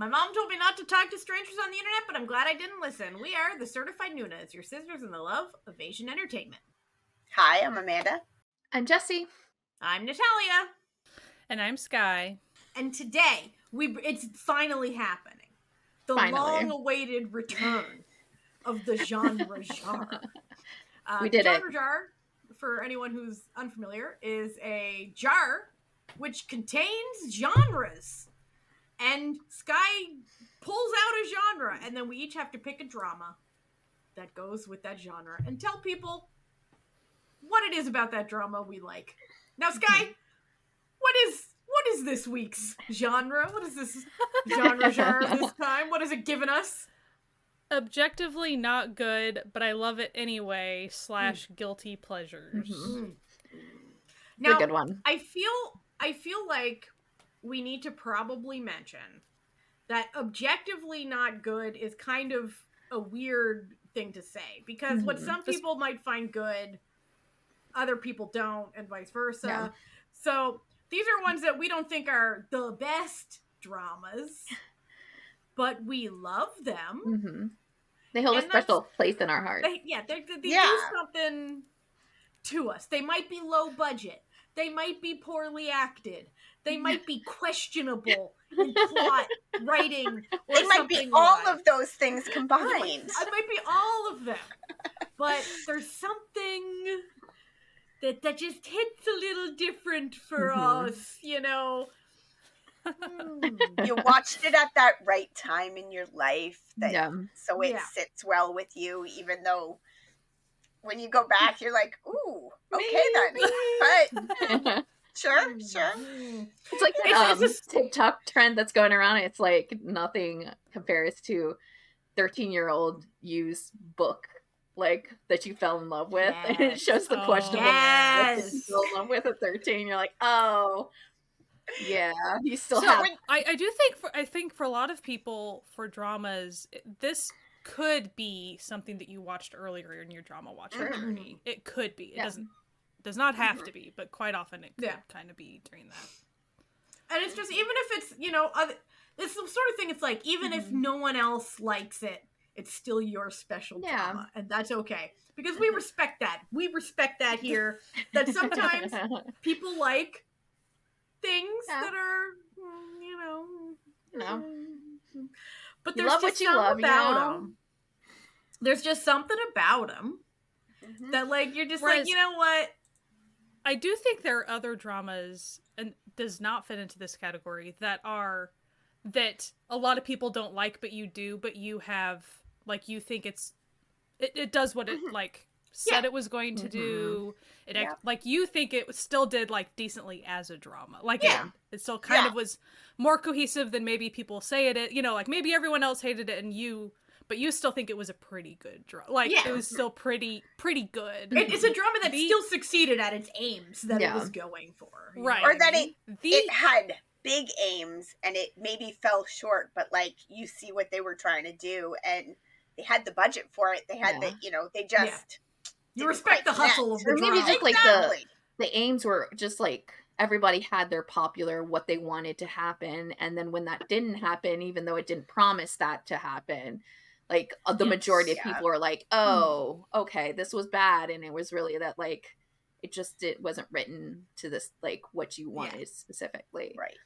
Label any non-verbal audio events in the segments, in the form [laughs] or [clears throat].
My mom told me not to talk to strangers on the internet, but I'm glad I didn't listen. We are the Certified Noonas, your sisters in the love of Asian entertainment. Hi, I'm Amanda. I'm Jesse. I'm Natalia. And I'm Sky. And today, we it's finally happening. The Finally. long-awaited return of the genre [laughs] jar. Uh, We did the it. genre jar, for anyone who's unfamiliar, is a jar which contains genres. And Sky pulls out a genre, and then we each have to pick a drama that goes with that genre and tell people what it is about that drama we like. Now, Sky, what is what is this week's genre? What is this genre genre this [laughs] time? What has it given us? Objectively not good, but I love it anyway, slash guilty pleasures. Mhm. Now, a good one. I feel I feel like we need to probably mention that objectively not good is kind of a weird thing to say because what Mhm. some Just- people might find good, other people don't, and vice versa. Yeah. So these are ones that we don't think are the best dramas, but we love them. hmm They hold a And that's- special place in our heart. They, yeah, they, they, they do something to us. They might be low budget. They might be poorly acted. They might be questionable [laughs] in plot, writing, or It might be all like. of those things It combined. might, it might be all of them. But there's something that that just hits a little different for Mhm. us, you know. [laughs] You watched it at that right time in your life, that, yeah. so it Yeah. sits well with you, even though when you go back, you're like, "Ooh, okay then." [laughs] But sure, sure. It's like It's- that it's um, just- TikTok trend that's going around. It's like nothing compares to 13 year old use book like that you fell in love with. And it shows the Oh. questionable that you fell in love with at 13. You're like, oh, yeah, you still So have. when- I, I do think for I think for a lot of people for dramas this could be something that you watched earlier in your drama watching Mhm. journey. It could be. It Yeah. doesn't does not have Mhm. to be, but quite often it could Yeah. kind of be during that. And it's just even if it's you know other, it's the sort of thing. It's like even if Mhm. no one else likes it, it's still your special Yeah. drama, and that's okay because we respect that. We respect that [laughs] here. That sometimes [laughs] people like things Yeah. that are mm, you know You know. mm, But there's love just what you something love, you about know? them. There's just something about them Mhm. that like you're just Whereas- like you know what I do think there are other dramas and does not fit into this category that are that a lot of people don't like but you do but you have like you think it's it, it does what it Mhm. like said Yeah. it was going to Mhm. do it act- Yeah. like you think it still did like decently as a drama like Yeah. it, it still kind of was more cohesive than maybe people say it you know like maybe everyone else hated it and you but you still think it was a pretty good drama like Yeah. it was still pretty pretty good it, it's a drama that The- still succeeded at its aims that Yeah. it was going for Right. Or that it the it had big aims and it maybe fell short, but like you see what they were trying to do and they had the budget for it. They had Yeah. the you know, they just you respect the hustle of connect. the Or maybe just, like, the- the aims were just like everybody had their popular what they wanted to happen and then when that didn't happen even though it didn't promise that to happen like uh, the Yes. majority of Yeah. people are like oh okay this was bad and it was really that like it just it wasn't written to this like what you wanted specifically right.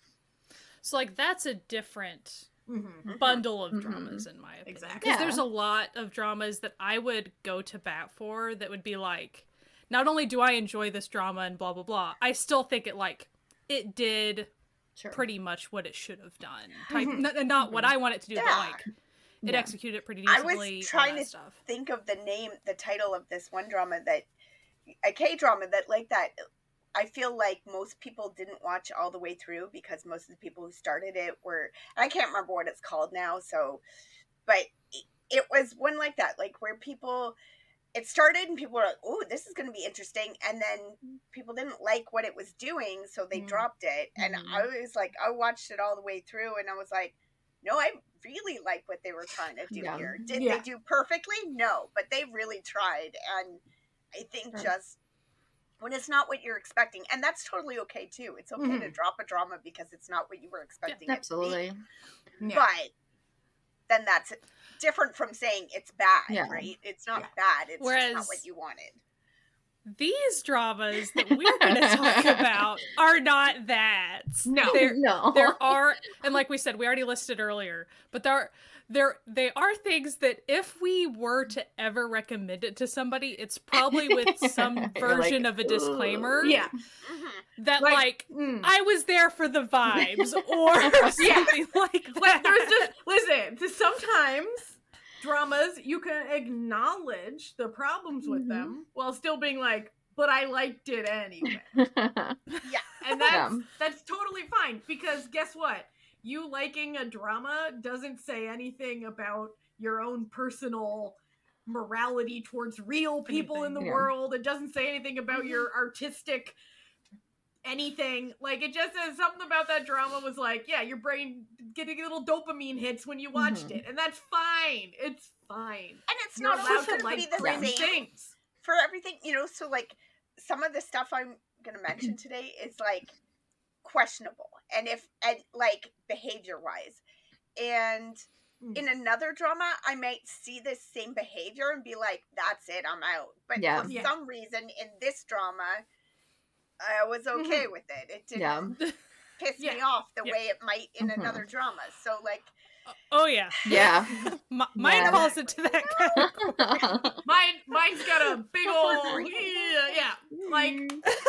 so like that's a different Mhm. bundle of Mhm. dramas in my opinion. Exactly. Because Yeah. there's a lot of dramas that I would go to bat for that would be like, not only do I enjoy this drama and blah blah blah, I still think it like it did sure pretty much what it should have done. Type, Mhm. n- and not what I want it to do, but like it Yeah. executed it pretty I was trying to stuff. think of the name, the title of this one drama that a K drama that like that. I feel like most people didn't watch all the way through because most of the people who started it were. I can't remember what it's called now. So, but it, it was one like that, like where people. It started and people were like, "Oh, this is going to be interesting," and then people didn't like what it was doing, so they Mm. dropped it. And Mhm. I was like, I watched it all the way through, and I was like, no, I really like what they were trying to do Yeah. here. Did Yeah. they do perfectly? No, but they really tried, and I think Sure. just when it's not what you're expecting, and that's totally okay too. It's okay to Mhm. drop a drama because it's not what you were expecting. it to be. Absolutely. Yeah. But then that's different from saying it's bad, Yeah. right? It's not Yeah. bad. It's just Whereas- not what you wanted. These dramas that we're going to talk [laughs] about are not that. No. They're, no. there are and like we said we already listed earlier but there there they are things that if we were to ever recommend it to somebody it's probably with some [laughs] version like, of a disclaimer yeah. Mhm. that Like- like, Mm. i was there for the vibes [laughs] or something like Like that there's just listen. Sometimes dramas you can acknowledge the problems with Mhm. them while still being like, but I liked it anyway, [laughs] yeah. and that's Yeah. that's totally fine because guess what? You liking a drama doesn't say anything about your own personal morality towards real people in the Yeah. world. It doesn't say anything about your artistic anything. Like it just says something about that drama was like, yeah, your brain getting little dopamine hits when you watched Mhm. it, and that's fine. It's fine. And it's You're not allowed to going be like the cringe same things. for everything, you know. So like some of the stuff I'm going to mention today is like questionable, and if and like behavior wise, and Mm. in another drama, I might see this same behavior and be like, "That's it, I'm out." But Yeah. for Yeah. some reason, in this drama, I was okay with it. It didn't yeah. [laughs] piss me off the Yeah. way it might in Mhm. another drama. So like, uh, oh yeah [laughs] Yeah. [laughs] M- mine Yeah. falls into that category. Mine, mine's got a big old yeah, yeah. Like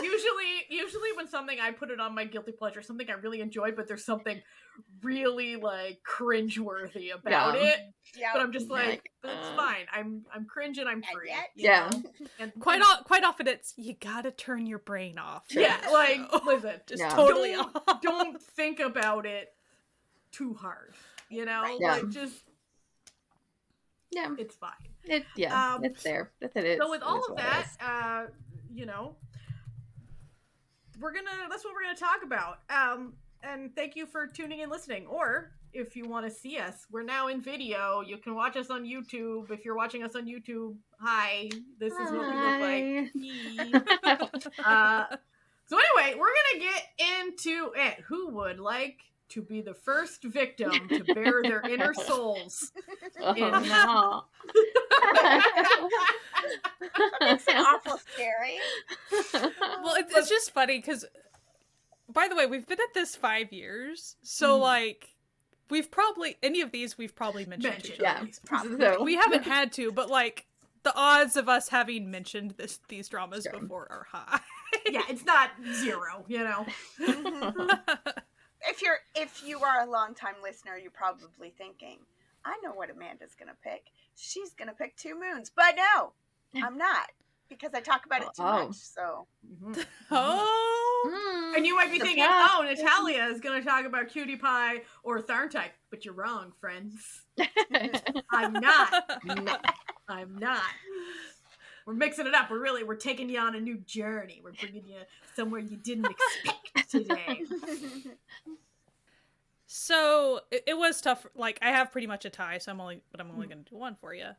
usually, usually when something I put it on my guilty pleasure, something I really enjoyed, but there's something really like cringeworthy about Yeah. it. yeah, But I'm just like, like, that's uh. fine. I'm I'm cringing. I'm free. yet- Yeah. know? [laughs] And quite o- quite often it's you gotta turn your brain off Yeah, [laughs] like So, listen, just Yeah. totally Don't- off don't [laughs] think about it too hard. You know, Right. Yeah. like just yeah. it's fine. It, yeah. Um, it's there. That's it is. so with all is of what it that, is. uh, you know, we're gonna that's what we're gonna talk about. Um, and thank you for tuning in, listening. Or if you want to see us, we're now in video. You can watch us on YouTube. If you're watching us on YouTube, hi, this is what we look like. [laughs] Hi. Uh, so anyway, we're gonna get into it. Who would like to be the first victim to bare their inner [laughs] souls? oh, in- no. [laughs] that makes it awful scary. well it's, it's just funny because by the way we've been at this five years so Mhm. like we've probably any of these we've probably mentioned, Mentioned. yeah. Probably- So- we haven't had to but like the odds of us having mentioned this these dramas Sure. before are high yeah, it's not zero. You know. [laughs] if you're if you are a long time listener, you're probably thinking, I know what Amanda's gonna pick. She's gonna pick two moons. But no, I'm not. Because I talk about it too Oh. much. So [laughs] oh Mm. And you might be thinking, oh, Natalia is going to talk about Cutie Pie or Tharntype, but you're wrong, friends. [laughs] I'm not. No. I'm not. We're mixing it up. We're really we're taking you on a new journey. We're bringing you somewhere you didn't expect [laughs] today. So it, it was tough. Like I have pretty much a tie, so I'm only, but I'm only Mm. gonna do one for you.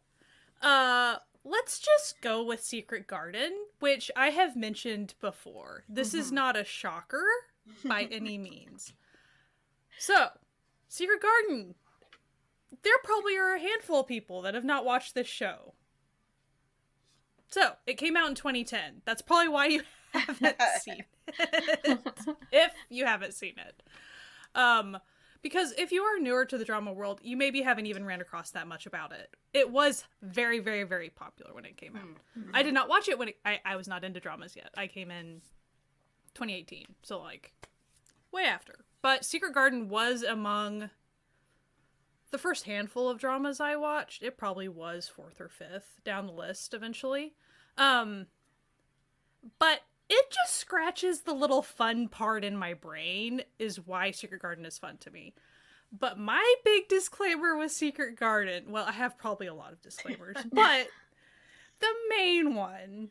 Uh, let's just go with Secret Garden, which I have mentioned before. This is Mhm. not a shocker by [laughs] any means. So, Secret Garden. There probably are a handful of people that have not watched this show. So, it came out in 2010. That's probably why you [laughs] haven't seen it. [laughs] if you haven't seen it. Um, because if you are newer to the drama world, you maybe haven't even ran across that much about it. It was very, very, very popular when it came out. I did not watch it when it, I, I was not into dramas yet. I came in 2018, so like way after. But Secret Garden was among the first handful of dramas I watched. It probably was fourth or fifth down the list eventually. Um, but it just scratches the little fun part in my brain is why Secret Garden is fun to me. But my big disclaimer with Secret Garden, well, I have probably a lot of disclaimers, [laughs] but the main one,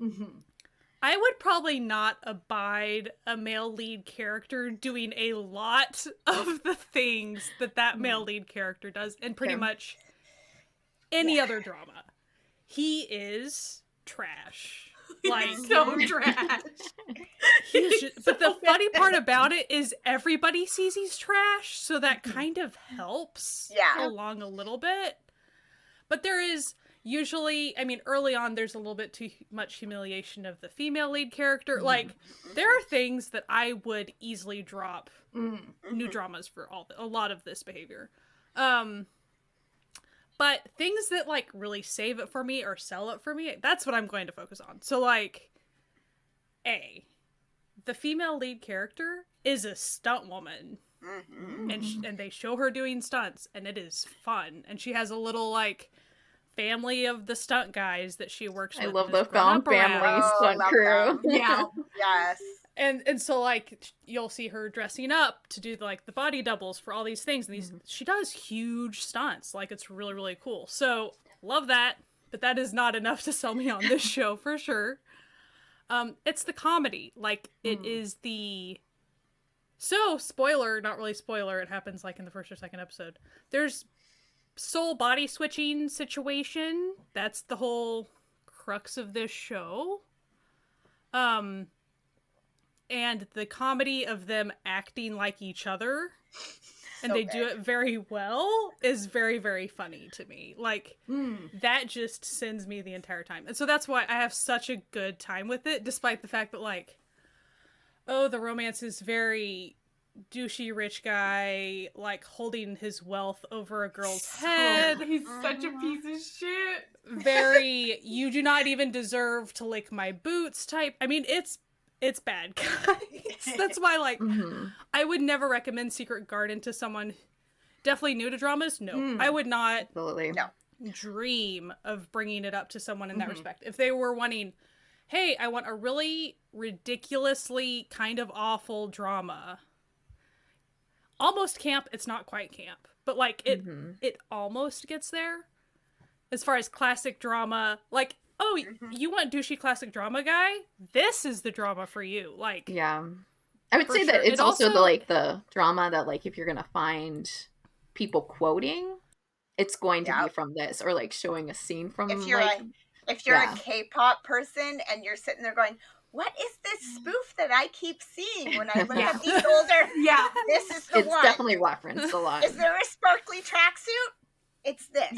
Mhm. I would probably not abide a male lead character doing a lot of the things that that male lead character does in pretty much any Yeah. other drama. He is trash. [laughs] Like so trash. he's ju- [laughs] but the funny part about it is everybody sees he's trash, so that kind of helps Yeah. along a little bit. But there is usually, I mean, early on, there's a little bit too much humiliation of the female lead character. Like, there are things that I would easily drop Mm. new dramas for all a lot of this behavior. Um but things that like really save it for me or sell it for me, that's what I'm going to focus on. So like A, the female lead character is a stunt woman Mhm. and sh- and they show her doing stunts and it is fun and she has a little like family of the stunt guys that she works I with I love the has grown found around. family Oh, stunt crew. [laughs] Yeah. Yes. And and so like you'll see her dressing up to do like the body doubles for all these things and these she does huge stunts like it's really really cool. So love that but that is not enough to sell me on this [laughs] show for sure. Um it's the comedy like it is the so spoiler not really spoiler it happens like in the first or second episode. There's soul body switching situation that's the whole crux of this show. Um and the comedy of them acting like each other and So they do it very well is very very funny to me. Like Mm. that just sends me the entire time. And so that's why i have such a good time with it despite the fact that like oh the romance is very douchey rich guy like holding his wealth over a girl's head. He's such a piece of shit. very [laughs] you do not even deserve to lick my boots type. I mean it's it's bad [laughs] guys that's why like Mhm. i would never recommend secret garden to someone definitely new to dramas no Mm. i would not Absolutely. No. dream of bringing it up to someone in that Mhm. respect if they were wanting hey i want a really ridiculously kind of awful drama almost camp it's not quite camp but like it Mhm. it almost gets there as far as classic drama like oh y Mhm. you want douchey classic drama guy this is the drama for you like Yeah. I would say sure. that it's It also, also- the like the drama that like if you're gonna find people quoting, it's going to Yeah. be from this or like showing a scene from If you're like a if you're Yeah. a K-pop person and you're sitting there going, "What is this spoof that I keep seeing when I look [laughs] Yeah. at these older? [laughs] Yeah. This is the it's one. definitely referenced a [laughs] lot. Is there a sparkly tracksuit? It's this.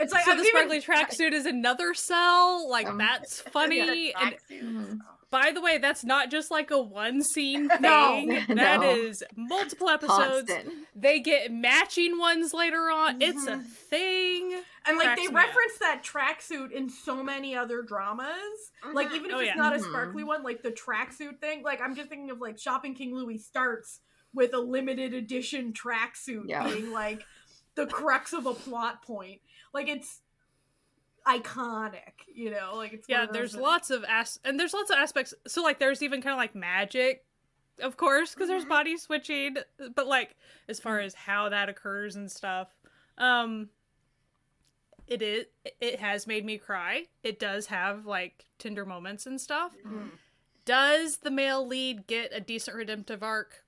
It's like so I've the even- sparkly tracksuit is another cell like Um, that's [laughs] funny and tracksuits. Mhm. Oh. by the way that's not just like a one scene [laughs] thing [laughs] No. That No. is multiple episodes Constant. they get matching ones later on it's a Mhm. thing And like cracks they me up. reference that tracksuit in so many other dramas. Like Mhm. even if Oh, it's yeah. not a Mhm. sparkly one, like the tracksuit thing. Like I'm just thinking of like Shopping King Louie starts with a limited edition tracksuit Yeah. being like the crux of a plot point. Like it's iconic, you know. Like it's yeah there's that- lots of as and there's lots of aspects so like there's even kind of like magic of course because there's Mhm. body switching but like as far as how that occurs and stuff um it is it has made me cry it does have like tender moments and stuff Mm. does the male lead get a decent redemptive arc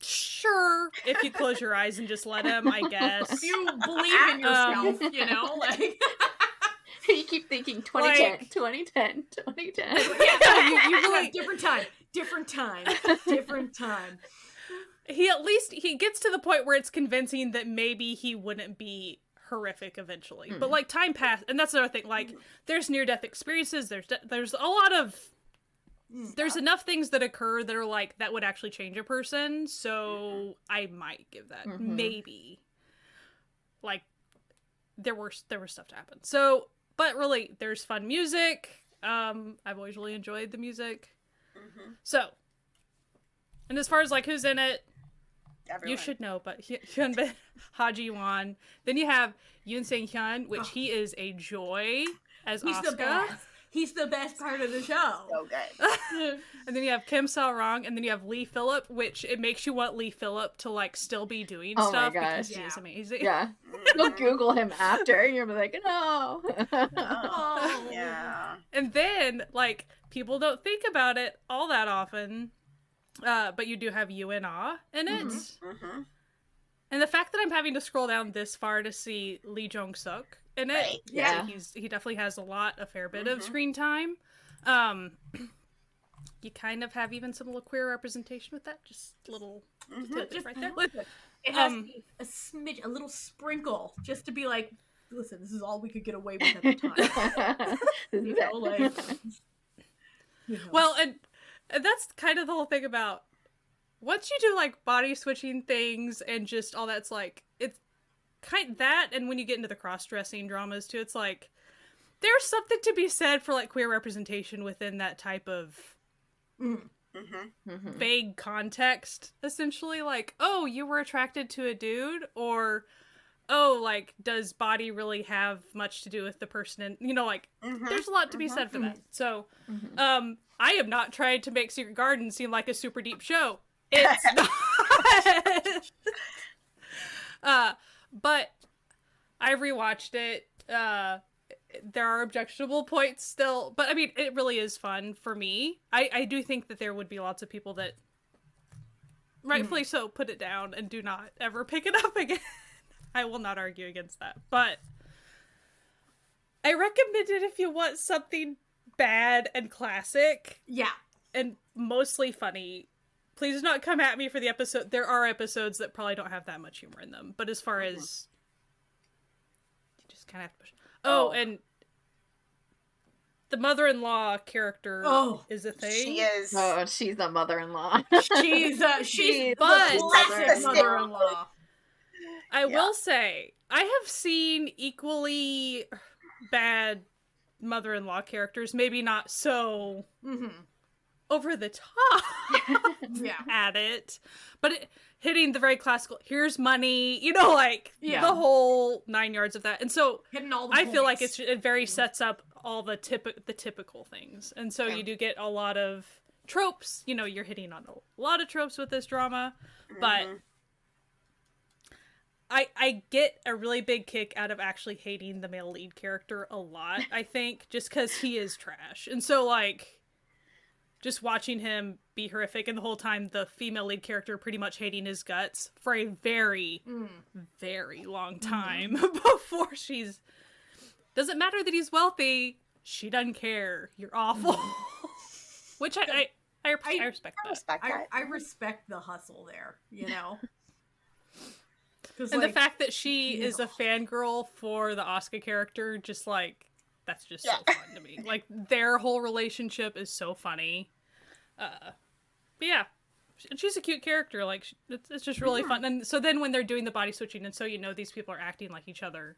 sure [laughs] if you close your eyes and just let him i guess If you believe in Um, yourself, you know, [laughs] like [laughs] you keep thinking 2010, Like- 2010, 2010. yeah, you- you really- different time, different time, different time. he at least he gets to the point where it's convincing that maybe he wouldn't be horrific eventually but Mm. like time passed and that's another thing like there's near death experiences there's de- there's a lot of Mm. There's enough things that occur that are like that would actually change a person so i might give that Mhm. maybe like there were there was stuff to happen so but really there's fun music um i've always really enjoyed the music Mhm. so and as far as like who's in it Everyone. you should know, but Hy- Hyun Bin [laughs] Ha Ji-won. Then you have Yoon Sang Hyun, which Oh. he is a joy as He's best. He's the best part of the show. so good. [laughs] and then you have Kim Sa Rang, and then you have Lee Philip, which it makes you want Lee Philip to like still be doing Oh my stuff gosh. because he is Yeah. amazing. yeah. [laughs] You'll Google him after. And You're be like, no. Oh. [laughs] Yeah. And then like people don't think about it all that often. Uh, but you do have you and Ah in it. Mhm. hmm And the fact that I'm having to scroll down this far to see Lee Jong Suk in it. Right. Yeah. he's he definitely has a lot, a fair bit of Mhm. screen time. Um, [clears throat] you kind of have even some little queer representation with that, just little Mhm. tidbit Just right there. listen. It has Um, a smidge, a little sprinkle, just to be like, listen, this is all we could get away with at the time. [laughs] [laughs] You know, like- You [laughs] know. Well, and, and that's kind of the whole thing about once you do like body switching things and just all that's like it's kind that and when you get into the cross dressing dramas too, it's like there's something to be said for like queer representation within that type of Mhm. Mhm. Mhm. vague context essentially like oh you were attracted to a dude or oh like does body really have much to do with the person and you know like Mhm. there's a lot to be Mhm. said for that so Mhm. um i am not trying to make secret garden seem like a super deep show it's [laughs] not uh but i rewatched it uh there are objectionable points still but i mean it really is fun for me i i do think that there would be lots of people that rightfully so put it down and do not ever pick it up [laughs] again i will not argue against that but i recommend it if you want something bad and classic yeah. and mostly funny. Please do not come at me for the episode. There are episodes that probably don't have that much humor in them, but as far Mhm. as you just kind of have to push. Oh, Oh. and the mother-in-law character Oh. is a thing. She is. Oh, she's the mother-in-law. She's uh, [laughs] she's She's But- the classic mother-in-law. I Yeah. will say I have seen equally bad mother-in-law characters, maybe not so hmm over the top. [laughs] [laughs] Yeah. at it, but it, hitting the very classical. Here's money, [laughs] you know, like Yeah. the whole nine yards of that. And so Hitting all I feel like it's it very sets up all the typ- the typical things, and so Yeah. you do get a lot of tropes. You know, you're hitting on a lot of tropes with this drama, but Mhm. I I get a really big kick out of actually hating the male lead character a lot. I think just because he is trash, and so like. Just watching him be horrific, and the whole time the female lead character pretty much hating his guts for a very, Mm. very long time [laughs] before she's. Doesn't matter that he's wealthy. She doesn't care. You're awful. [laughs] Which I I, I, I I- respect I respect I, that. I respect the hustle there, you know. [laughs] and like, the fact that she is a yeah. fangirl for the Oscar character, just like that's just Yeah. so fun to me. Like their whole relationship is so funny. Uh, but yeah, and she's a cute character. Like it's, it's just really fun. And so then when they're doing the body switching, and so you know these people are acting like each other.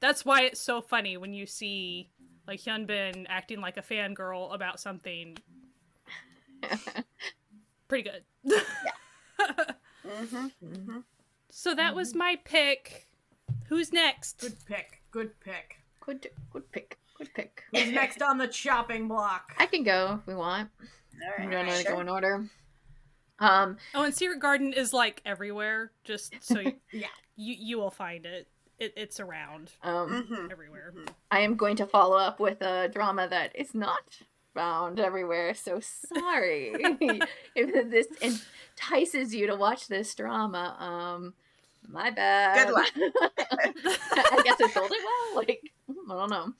That's why it's so funny when you see like Hyun Bin acting like a fangirl about something. [laughs] Pretty good. [laughs] hmm so that was my pick. Who's next? good pick, good pick. good, good pick. Good pick. [laughs] Who's next on the chopping block? I can go if we want. All I'm gonna go in order. Um, Oh, and Secret Garden is like everywhere. Just so you, [laughs] Yeah. you you will find it. it it's around um, Mhm. everywhere. I am going to follow up with a drama that is not found everywhere. So sorry [laughs] if this entices you to watch this drama. Um, my bad. Good luck. I guess I sold it well. Like I don't know.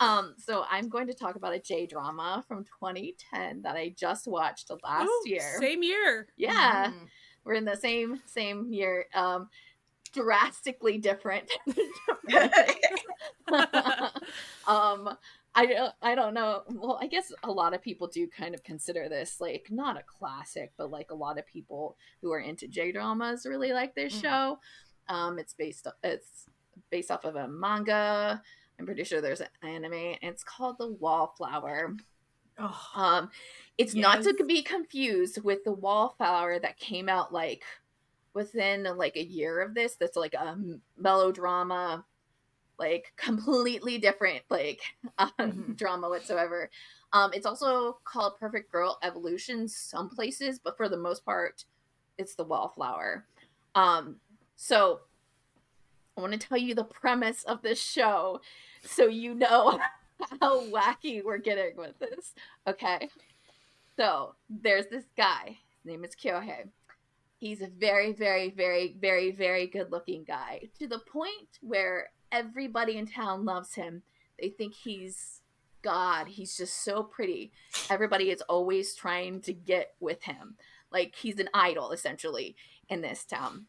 Um, so I'm going to talk about a J drama from 2010 that I just watched last Ooh, year. Same year. Yeah, Mhm. we're in the same same year. Um, drastically different. [laughs] um, I don't, I don't know. Well, I guess a lot of people do kind of consider this like not a classic, but like a lot of people who are into J dramas really like this Mm. show. Um, it's based it's based off of a manga. I'm pretty sure there's an anime. It's called The Wallflower. Oh, Um, it's not to be confused with the wallflower that came out like within like a year of this. That's like a melodrama, like completely different like [laughs] um, Mhm. drama whatsoever. Um, it's also called Perfect Girl Evolution some places, but for the most part, it's the wallflower. Um, so I want to tell you the premise of this show, so you know [laughs] how wacky we're getting with this. Okay. So there's this guy. His name is Kyohei. He's a very, very, very, very, very good looking guy to the point where everybody in town loves him. They think he's God. He's just so pretty. Everybody is always trying to get with him. Like he's an idol essentially in this town.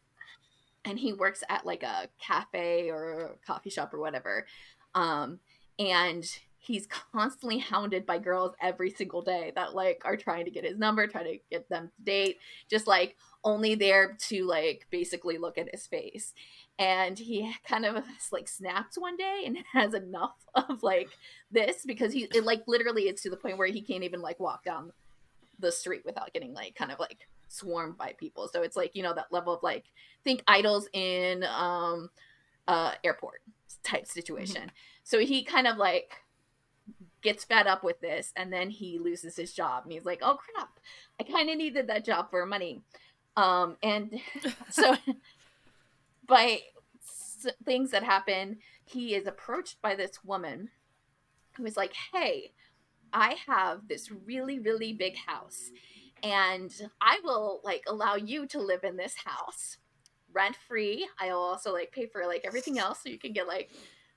And he works at like a cafe or a coffee shop or whatever. Um and he's constantly hounded by girls every single day that like are trying to get his number, try to get them to date, just like only there to like basically look at his face. And he kind of like snaps one day and [laughs] has enough of like this because he it, like literally it's to the point where he can't even like walk down the street without getting like kind of like swarmed by people. So it's like, you know, that level of like think idols in um uh airport type situation. Mm-hmm. So he kind of like gets fed up with this and then he loses his job and he's like oh crap i kind of needed that job for money um and [laughs] so by things that happen he is approached by this woman who is like hey i have this really really big house and i will like allow you to live in this house rent free i'll also like pay for like everything [laughs] else so you can get like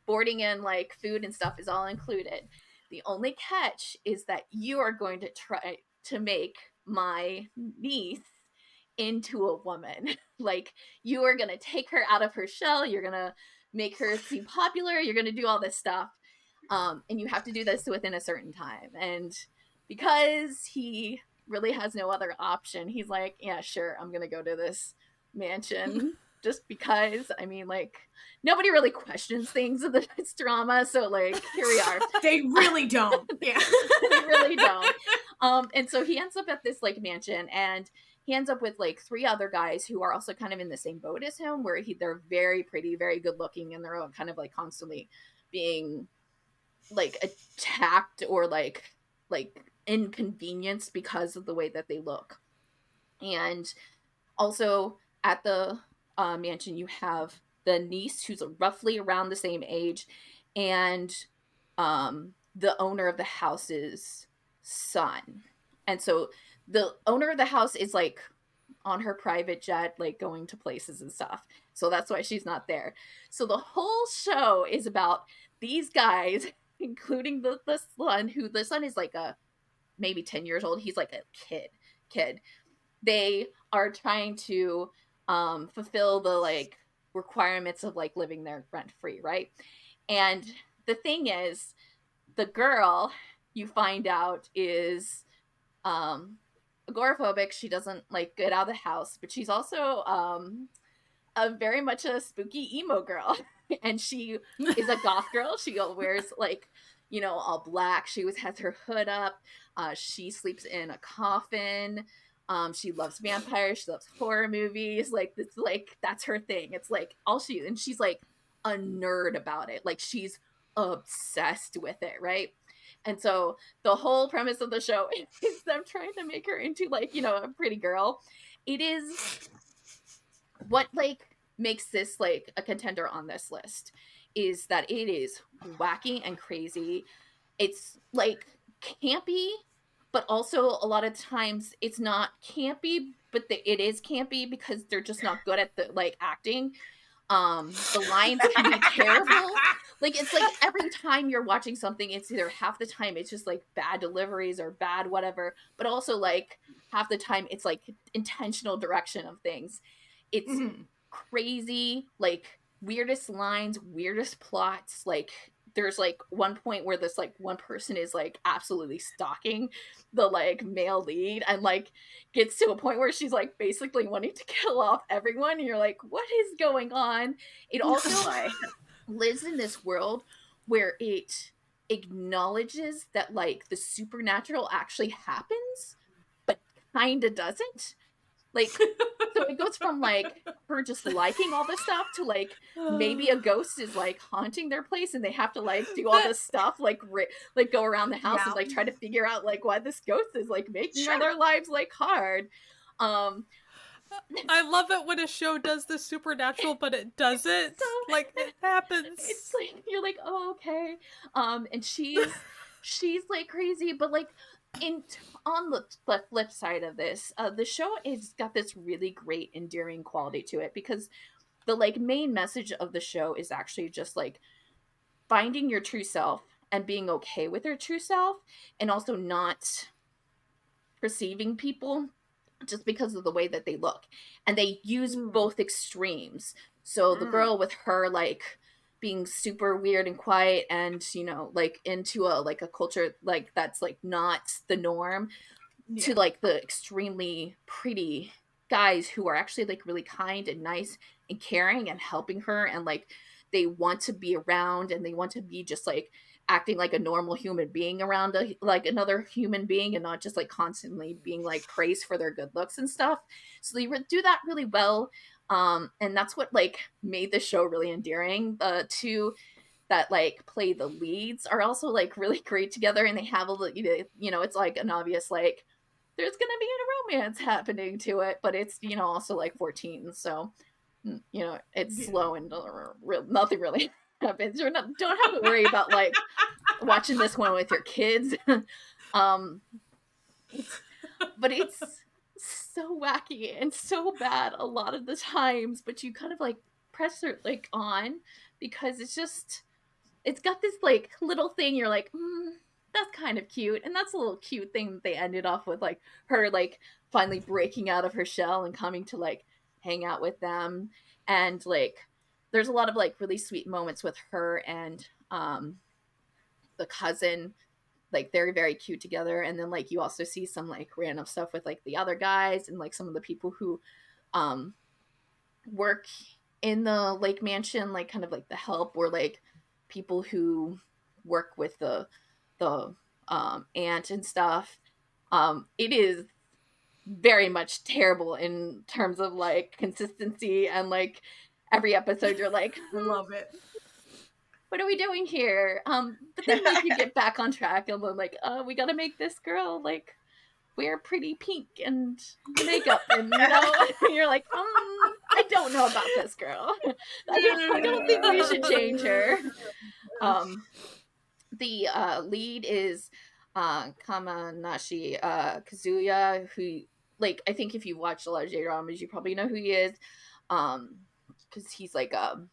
boarding and like food and stuff is all included the only catch is that you are going to try to make my niece into a woman. [laughs] like you are going to take her out of her shell, you're going to make her seem popular, you're going to do all this stuff. Um, and you have to do this within a certain time. And because he really has no other option, he's like, yeah, sure, I'm going to go to this mansion just because. I mean, like nobody really questions things in this [laughs] drama, so like here we are. [laughs] they really don't. [laughs] Yeah, they really don't. Um, and so he ends up at this like mansion, and he ends up with like three other guys who are also kind of in the same boat as him, where he they're very pretty, very good looking, and they're all kind of like constantly being like attacked or like like inconvenienced because of the way that they look. And also at the uh, mansion, you have the niece who's roughly around the same age, and um, the owner of the house's son. And so the owner of the house is like on her private jet, like going to places and stuff. So that's why she's not there. So the whole show is about these guys, including the, the son, who the son is like a maybe 10 years old. He's like a kid. Kid. They are trying to um, fulfill the like requirements of like living there rent free, right? And the thing is, the girl you find out is um, agoraphobic. She doesn't like get out of the house, but she's also um, a very much a spooky emo girl, [laughs] and she is a goth girl. She wears like you know all black. She always has her hood up. Uh, she sleeps in a coffin. Um, she loves vampires. She loves horror movies. Like it's like that's her thing. It's like all she and she's like a nerd about it. Like she's obsessed with it, right? And so the whole premise of the show [laughs] is them trying to make her into like you know a pretty girl. It is what like makes this like a contender on this list is that it is wacky and crazy. It's like campy but also a lot of times it's not campy but the, it is campy because they're just not good at the like acting um the lines can be terrible like it's like every time you're watching something it's either half the time it's just like bad deliveries or bad whatever but also like half the time it's like intentional direction of things it's mm-hmm. crazy like weirdest lines weirdest plots like there's like one point where this like one person is like absolutely stalking the like male lead and like gets to a point where she's like basically wanting to [laughs] kill off everyone and you're like what is going on? It [laughs] also lives in this world where it acknowledges that like the supernatural actually happens but kind of doesn't like, [laughs] so it goes from like her just liking all this stuff to like maybe a ghost is like haunting their place and they have to like do all this stuff, like ri- like go around the house yeah. and like try to figure out like why this ghost is like making sure. their lives like hard. Um, I love it when a show does the supernatural, but it [laughs] doesn't. So, like it [laughs] happens. It's like you're like, oh okay. Um, and she's she's like crazy, but like in on the flip side of this, uh, the show has got this really great endearing quality to it because the like main message of the show is actually just like finding your true self and being okay with your true self and also not perceiving people just because of the way that they look and they use Mm. both extremes so the Mm. girl with her like being super weird and quiet and you know like into a like a culture like that's like not the norm to like the extremely pretty guys who are actually like really kind and nice and caring and helping her and like they want to be around and they want to be just like acting like a normal human being around a, like another human being and not just like constantly being like praised for their good looks and stuff. So they re- do that really well um and that's what like made the show really endearing. The two that like play the leads are also like really great together and they have a you know, it's like an obvious like there's gonna be a romance happening to it but it's you know also like 14 so mm, you know it's Yeah. slow and nothing really [laughs] happens. You're not don't have to worry about like watching this one with your kids. [laughs] Um but it's so wacky and so bad a lot of the times but you kind of like press it like on because it's just it's got this like little thing you're like mm, that's kind of cute and that's a little cute thing that they ended off with like her like finally breaking out of her shell and coming to like hang out with them and like there's a lot of like really sweet moments with her and um the cousin like they're very cute together and then like you also see some like random stuff with like the other guys and like some of the people who um work in the lake mansion like kind of like the help or like people who work with the the um aunt and stuff um it is very much terrible in terms of like consistency and like every episode you're like [laughs] I love it. What are we doing here? Um, but then like you get [laughs] back on track and then like, uh, we gotta make this girl like wear pretty pink and makeup and you [laughs] know [laughs] you're like, um, I don't know about this girl. I don't, I don't think we should change her. Um, the uh, lead is uh, Kamenashi uh, Kazuya, who like I think if you watched a lot of J dramas, you probably know who he is, um, because he's like um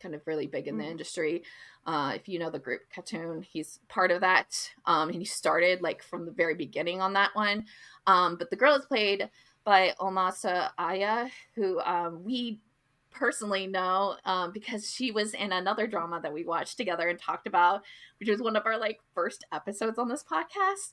kind of really big in the Mm. industry. Uh, if you know the group KAT-TUN, he's part of that. Um, and he started like from the very beginning on that one. Um, but the girl is played by Omasa Aya, who um, we personally know um, because she was in another drama that we watched together and talked about, which was one of our like first episodes on this podcast.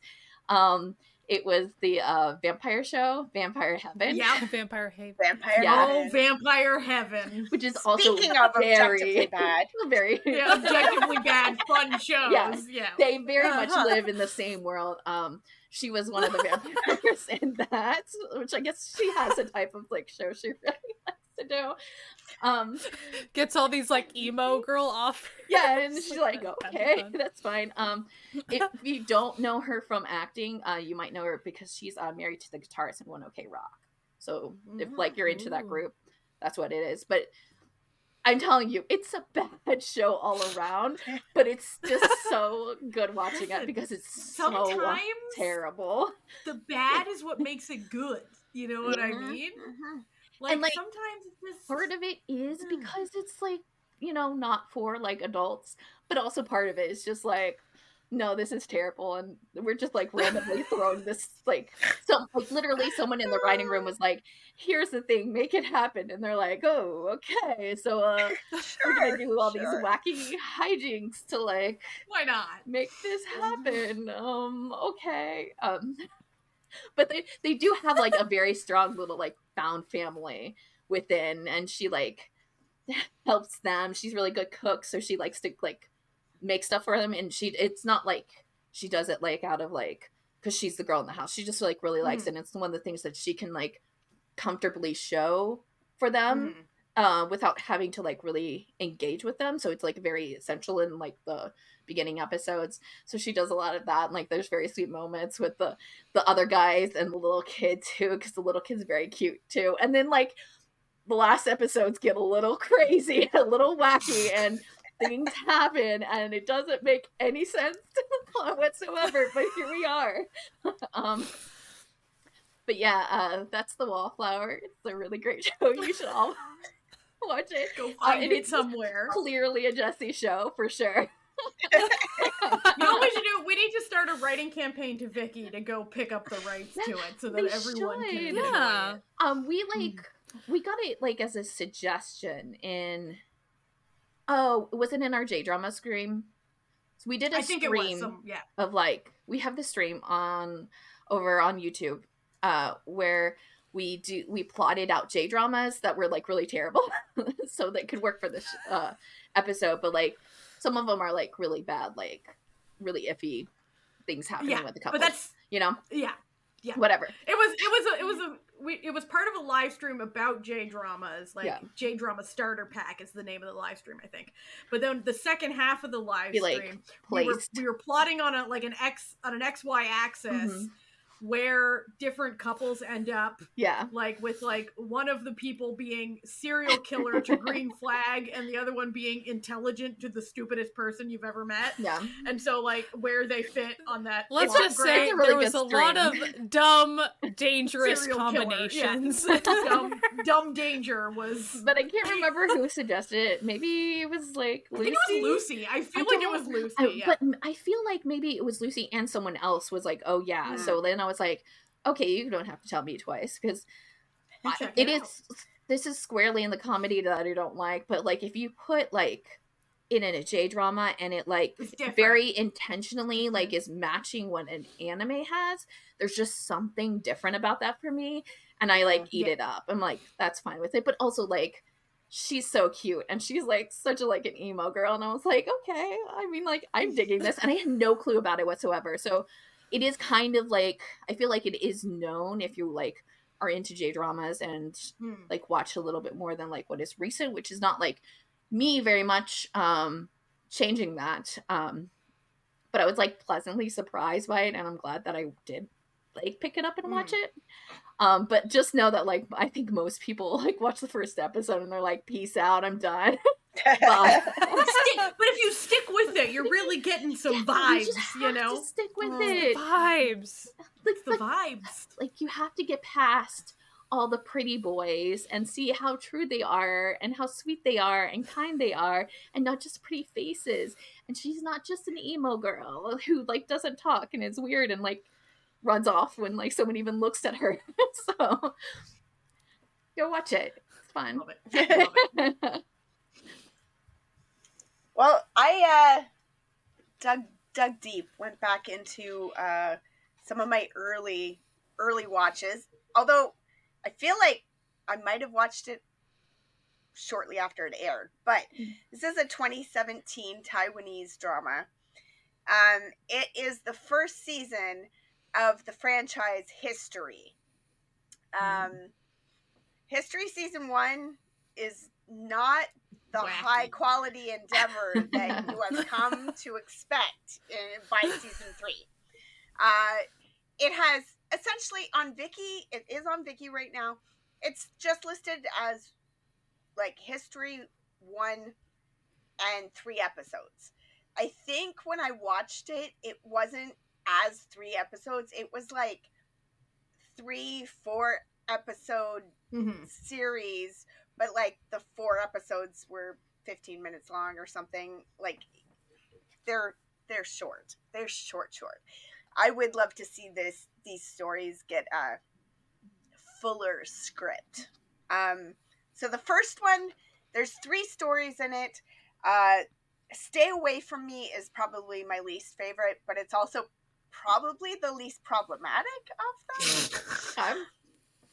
Um, it was the uh, vampire show, Vampire Heaven. Yeah. [laughs] Vampire Haven. Vampire. Yeah. Oh, Heaven. vampire heaven. Which is also Speaking of objectively [laughs] very, bad, [laughs] very Yeah, objectively bad, fun shows. Yeah. Yeah. they very much Uh-huh. live in the same world. Um, she was one of the vampires in that, which I guess she has a type of like show she really likes to do. Um, [laughs] Gets all these like emo [laughs] girl off. yeah, and she's like, okay, [laughs] that's fine. Um, if you don't know her from acting, uh, you might know her because she's uh, married to the guitarist in One OK Rock. So if like you're into that group, that's what it is. But I'm telling you, it's a bad show all around, but it's just so good watching it because it's Sometimes so terrible. the bad is what makes it good. You know what I Mhm. mean? Mhm. Like, like, sometimes it's just Part of it is because it's like, you know, not for like adults, but also part of it is just like, no, this is terrible, and we're just like randomly [laughs] throwing this like, some like literally someone in the writing room was like, "Here's the thing, make it happen," and they're like, "Oh, okay, so uh, [laughs] we're gonna do all Sure. these wacky hijinks to like why not? make this happen. Um, okay. Um, [laughs] but they they do have like a very strong little like found family within, and she like [laughs] helps them. She's really good cook, so she likes to like make stuff for them, and she it's not like she does it like out of like because she's the girl in the house. She just like really likes Mhm. it. And it's one of the things that she can like comfortably show for them Mhm. uh, without having to like really engage with them. So it's like very essential in like the beginning episodes. So she does a lot of that. And like there's very sweet moments with the the other guys and the little kid too, because the little kid's very cute too. And then like the last episodes get a little [laughs] crazy, a little wacky, and things happen, and it doesn't make any sense to the plot whatsoever. But here we are. [laughs] um, but yeah, uh, that's the Wallflower. It's a really great [laughs] show. You should all watch it. Go find and it it's somewhere. Clearly a Jesse show for sure. [laughs] You know what we should do? We need to start a writing campaign to Viki to go pick up the rights to it so that We everyone can should. enjoy Yeah. it. Um, we like we got it like as a suggestion in. Oh, was it in our J drama stream? So we did a I think stream it was some yeah. of like we have the stream on over on YouTube, uh, where we do we plotted out J dramas that were like really terrible, [laughs] so that could work for this uh episode. But like some of them are like really bad, like really iffy things happening Yeah, with the couple. But that's you know yeah. Yeah, whatever. It was it was a, it was a we, it was part of a live stream about J dramas, like Yeah. J drama starter pack is the name of the live stream, I think. But then the second half of the live Be, like, stream, we were, we were plotting on a like an x on an x y axis Mhm. Where different couples end up, Yeah. like with like one of the people being serial killer to green [laughs] flag, and the other one being intelligent to the stupidest person you've ever met. Yeah. And so like where they fit on that. Let's just grid- say really there was a good lot of dumb, dangerous Serial killer, yeah. combinations. [laughs] dumb, [laughs] dumb danger was. But I can't remember who suggested it. Maybe it was like I Lucy. think it was Lucy. I feel I like it was Lucy. I- yeah. But I feel like maybe it was Lucy and someone else was like, "Oh yeah." Mm. So then I was like, "Okay, you don't have to tell me twice because it it is. This is squarely in the comedy that I don't like. But like, if you put like it in a J drama and it like very intentionally like is matching what an anime has, there's just something different about that for me, and I like eat Yeah. it up. I'm like, that's fine with it. But also like. She's so cute and she's like such a like an emo girl and I was like, okay, I mean like I'm digging this and I had no clue about it whatsoever. So it is kind of like I feel like it is known if you like are into J dramas and Hmm. like watch a little bit more than like what is recent, which is not like me very much um changing that. Um but I was like pleasantly surprised by it and I'm glad that I did like pick it up and watch it. Um but just know that like I think most people [laughs] like watch the first episode and they're like peace out, I'm done. [laughs] Bye. [laughs] Stick- but if you stick with it, you're really getting some You vibes. just You, know, to stick with Oh, it. Vibes. Like, the like vibes. like you have to get past all the pretty boys and see how true they are and how sweet they are and kind they are and not just pretty faces and she's not just an emo girl who like doesn't talk and is weird and like runs off when like someone even looks at her [laughs] so go watch it it's fun Love it. Love it. [laughs] Well, I uh, dug dug deep, went back into uh, some of my early early watches. Although I feel like I might have watched it shortly after it aired, but this is a 2017 Taiwanese drama. Um, it is the first season of the franchise History. Um, History season one is not the Wacky. high quality endeavor [laughs] that you have come [laughs] to expect in, by season three. Uh, it has essentially on Viki. It is on Viki right now. It's just listed as like history one and three episodes. I think when I watched it, it wasn't as three episodes. It was like three, four episode Mhm. series, but like the four episodes were 15 minutes long or something. Like they're they're short. They're short short. I would love to see this these stories get a fuller script. Um so the first one, there's three stories in it. Uh Stay Away from Me is probably my least favorite, but it's also probably the least problematic of them. [laughs] okay. [laughs]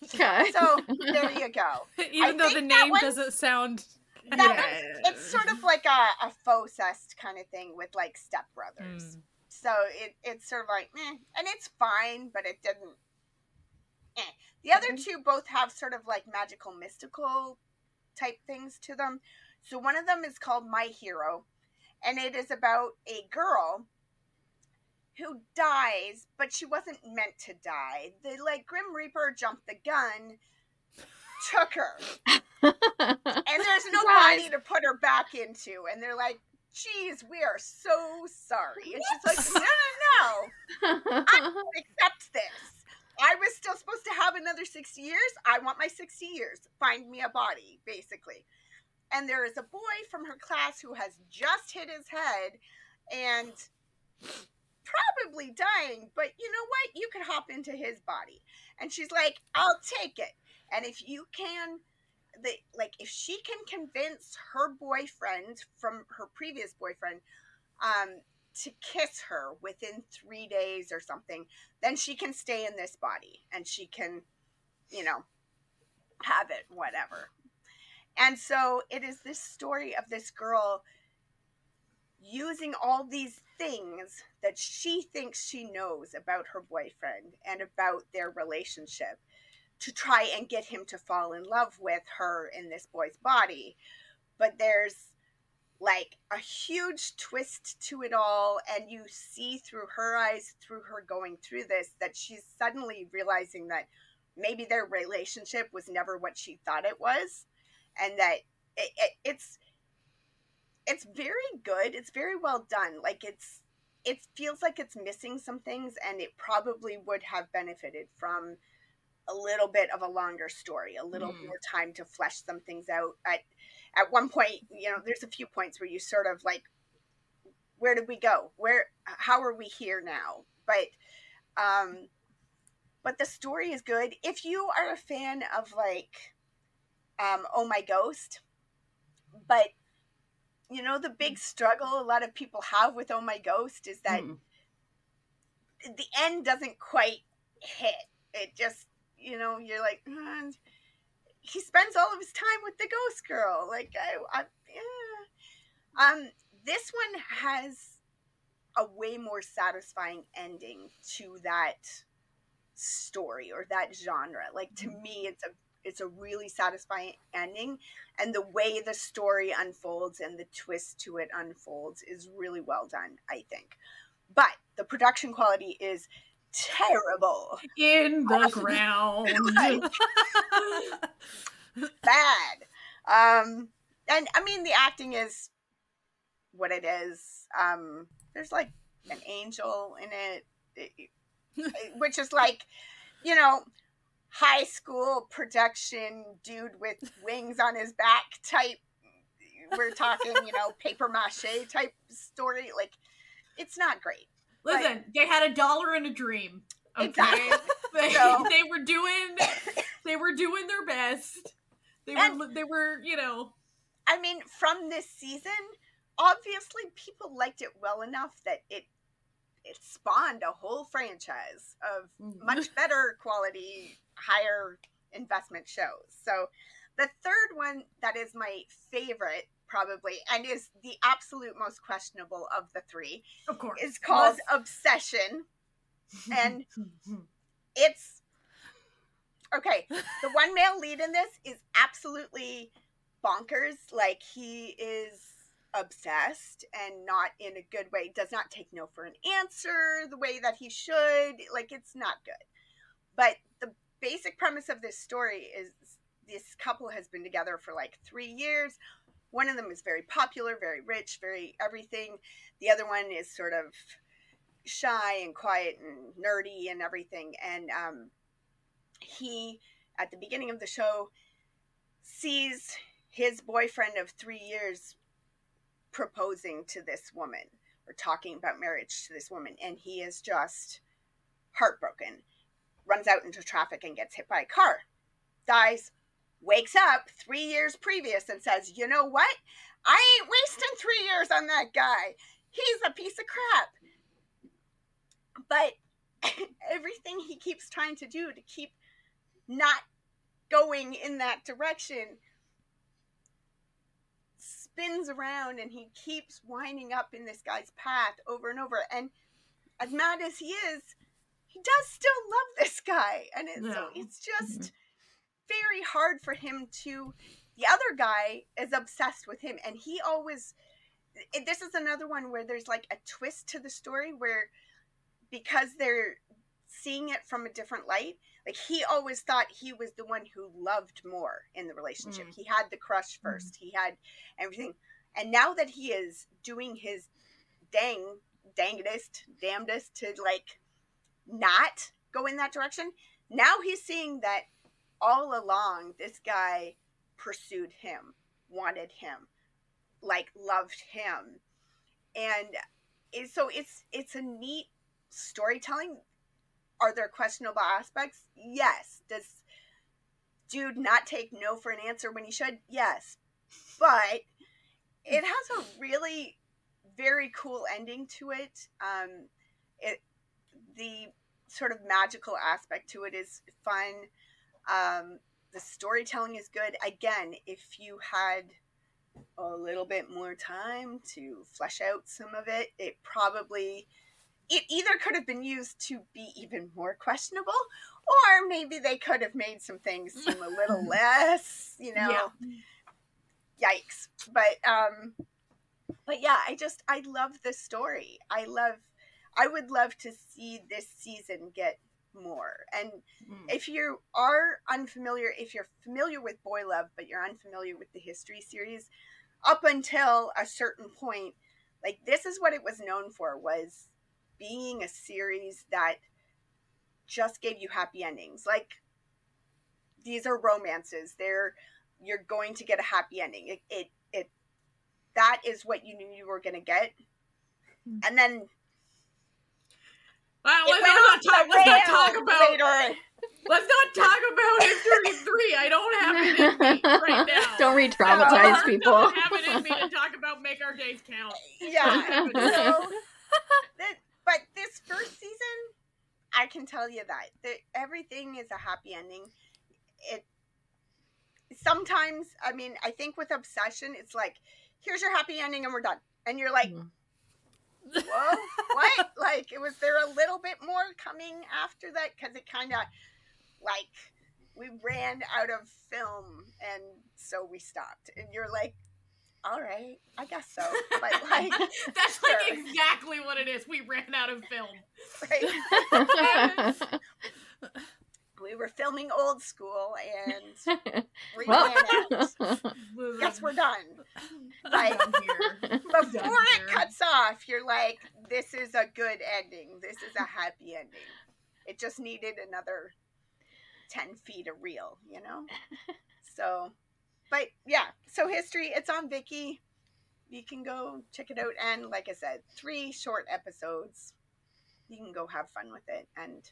Okay. So there you go. [laughs] Even though the name one's- doesn't sound. that Yeah. one's it's sort of like a, a faux cest kind of thing with like stepbrothers. Mm. So it, it's sort of like meh, and it's fine, but it didn't. Eh. The other Okay. two both have sort of like magical, mystical type things to them. So one of them is called My Hero, and it is about a girl who dies, but she wasn't meant to die. The like Grim Reaper jumped the gun, took her, and there's [laughs] no body to put her back into. And they're like, geez, we are so sorry. And she's like, no, no, no, I [laughs] accept this. I was still supposed to have another 60 years. I want my 60 years. Find me a body, basically. and there is a boy from her class who has just hit his head and probably dying, but you know what? You could hop into his body. And she's like, I'll take it. And if you can the like if she can convince her boyfriend from her previous boyfriend um to kiss her within three days or something, then she can stay in this body and she can, you know, have it, whatever. And so it is this story of this girl using all these things that she thinks she knows about her boyfriend and about their relationship to try and get him to fall in love with her in this boy's body. But there's like a huge twist to it all and you see through her eyes through her going through this that she's suddenly realizing that maybe their relationship was never what she thought it was and that it, it, it's it's very good it's very well done like it's it feels like it's missing some things and it probably would have benefited from a little bit of a longer story a little Mm. more time to flesh some things out. At at one point you know there's a few points where you sort of like where did we go? Where how are we here now? But um but the story is good. If you are a fan of like um oh my ghost but you know the big struggle a lot of people have with oh my ghost is that Mm. the end doesn't quite hit it just you know you're like "Uh, he spends all of his time with the ghost girl like i, I yeah. um this one has a way more satisfying ending to that story or that genre like to me it's a it's a really satisfying ending and the way the story unfolds and the twist to it unfolds is really well done i think. But the production quality is terrible. In [laughs] the ground. [laughs] [laughs] Bad. Um and i mean the acting is what it is. Um there's like an angel in it, it- which is like you know high school production dude with wings on his back type we're talking you know [laughs] paper mache type story like it's not great Listen, they had a dollar and a dream. Okay, Exactly. [laughs] they, So- [laughs] they were doing they were doing their best. They were they were you know I mean, from this season, obviously people liked it well enough that it it spawned a whole franchise of mm-hmm. much better quality, higher investment shows. So the third one that is my favorite probably and is the absolute most questionable of the three of course. is called Obsession. [laughs] And it's okay the one male lead in this is absolutely bonkers. Like he is obsessed and not in a good way does not take no for an answer the way that he should. Like it's not good. But basic premise of this story is this couple has been together for like three years one of them is very popular very rich very everything the other one is sort of shy and quiet and nerdy and everything. And um, he, at the beginning of the show, sees his boyfriend of three years proposing to this woman or talking about marriage to this woman. And he is just heartbroken, runs out into traffic and gets hit by a car, dies, wakes up three years previous and says, You know what? I ain't wasting three years on that guy. He's a piece of crap but [laughs] everything he keeps trying to do to keep not going in that direction spins around and he keeps winding up in this guy's path over and over and as mad as he is he does still love this guy and it, so it's just very hard for him to the other guy is obsessed with him and he always it, this is another one where there's like a twist to the story where because they're seeing it from a different light like he always thought he was the one who loved more in the relationship. Mm. he had the crush 1st he had everything. And now that he is doing his dang dangedest damnedest to like not go in that direction now he's seeing that all along this guy pursued him wanted him, like loved him, and it, so it's it's a neat storytelling. Are there questionable aspects? Yes. Does dude not take no for an answer when he should? Yes, but it has a really very cool ending to it. Um, it the sort of magical aspect to it is fun. Um, the storytelling is good. Again, if you had a little bit more time to flesh out some of it, it probably it either could have been used to be even more questionable, or maybe they could have made some things seem a little [laughs] less, you know. Yeah. Yikes. But um but yeah, I just I love this story. I love I would love to see this season get more. And Mm. if you are unfamiliar, if you're familiar with Boy Love, but you're unfamiliar with the history series, up until a certain point, like this is what it was known for was being a series that just gave you happy endings. Like these are romances. They're you're going to get a happy ending. It it, it that is what you knew you were going to get. Hmm. And then Well, let's, went not talk, let's not talk about later. let's not talk about history three. I don't have it in me [laughs] right now. Don't re-traumatize I people. don't have it in me to talk about make our days count. Yeah. so, [laughs] that, but this first season, I can tell you that, that everything is a happy ending. It sometimes, I mean, I think with Obsession, it's like, here's your happy ending and we're done, and you're like, Mhm. Whoa, what? [laughs] like, was there a little bit more coming after that? Because it kind of like we ran out of film, and so we stopped, and you're like. All right, I guess so. But like, [laughs] That's like exactly what it is. We ran out of film. [laughs] right? We were filming old school and we [laughs] well, ran out. Guess we're done. [laughs] Like, [laughs] Before Done it cuts off, you're like, this is a good ending. This is a happy ending. It just needed another 10 feet of reel, you know? So, but yeah, so history, it's on Viki. You can go check it out. And like I said, three short episodes. You can go have fun with it. And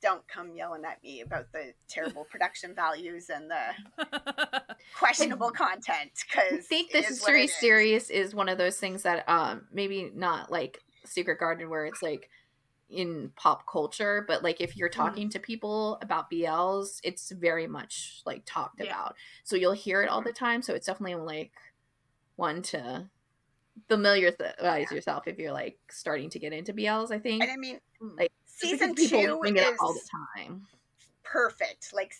don't come yelling at me about the terrible [laughs] production values and the [laughs] questionable content because I think history series is one of those things that um maybe not like Secret Garden where it's like in pop culture, but like if you're talking to people about BLs, it's very much like talked Yeah. about. So you'll hear it all the time. So it's definitely like one to familiarize yourself if you're like starting to get into BLs. I think And I mean, Like, season two bring it up all the time. perfect. Like,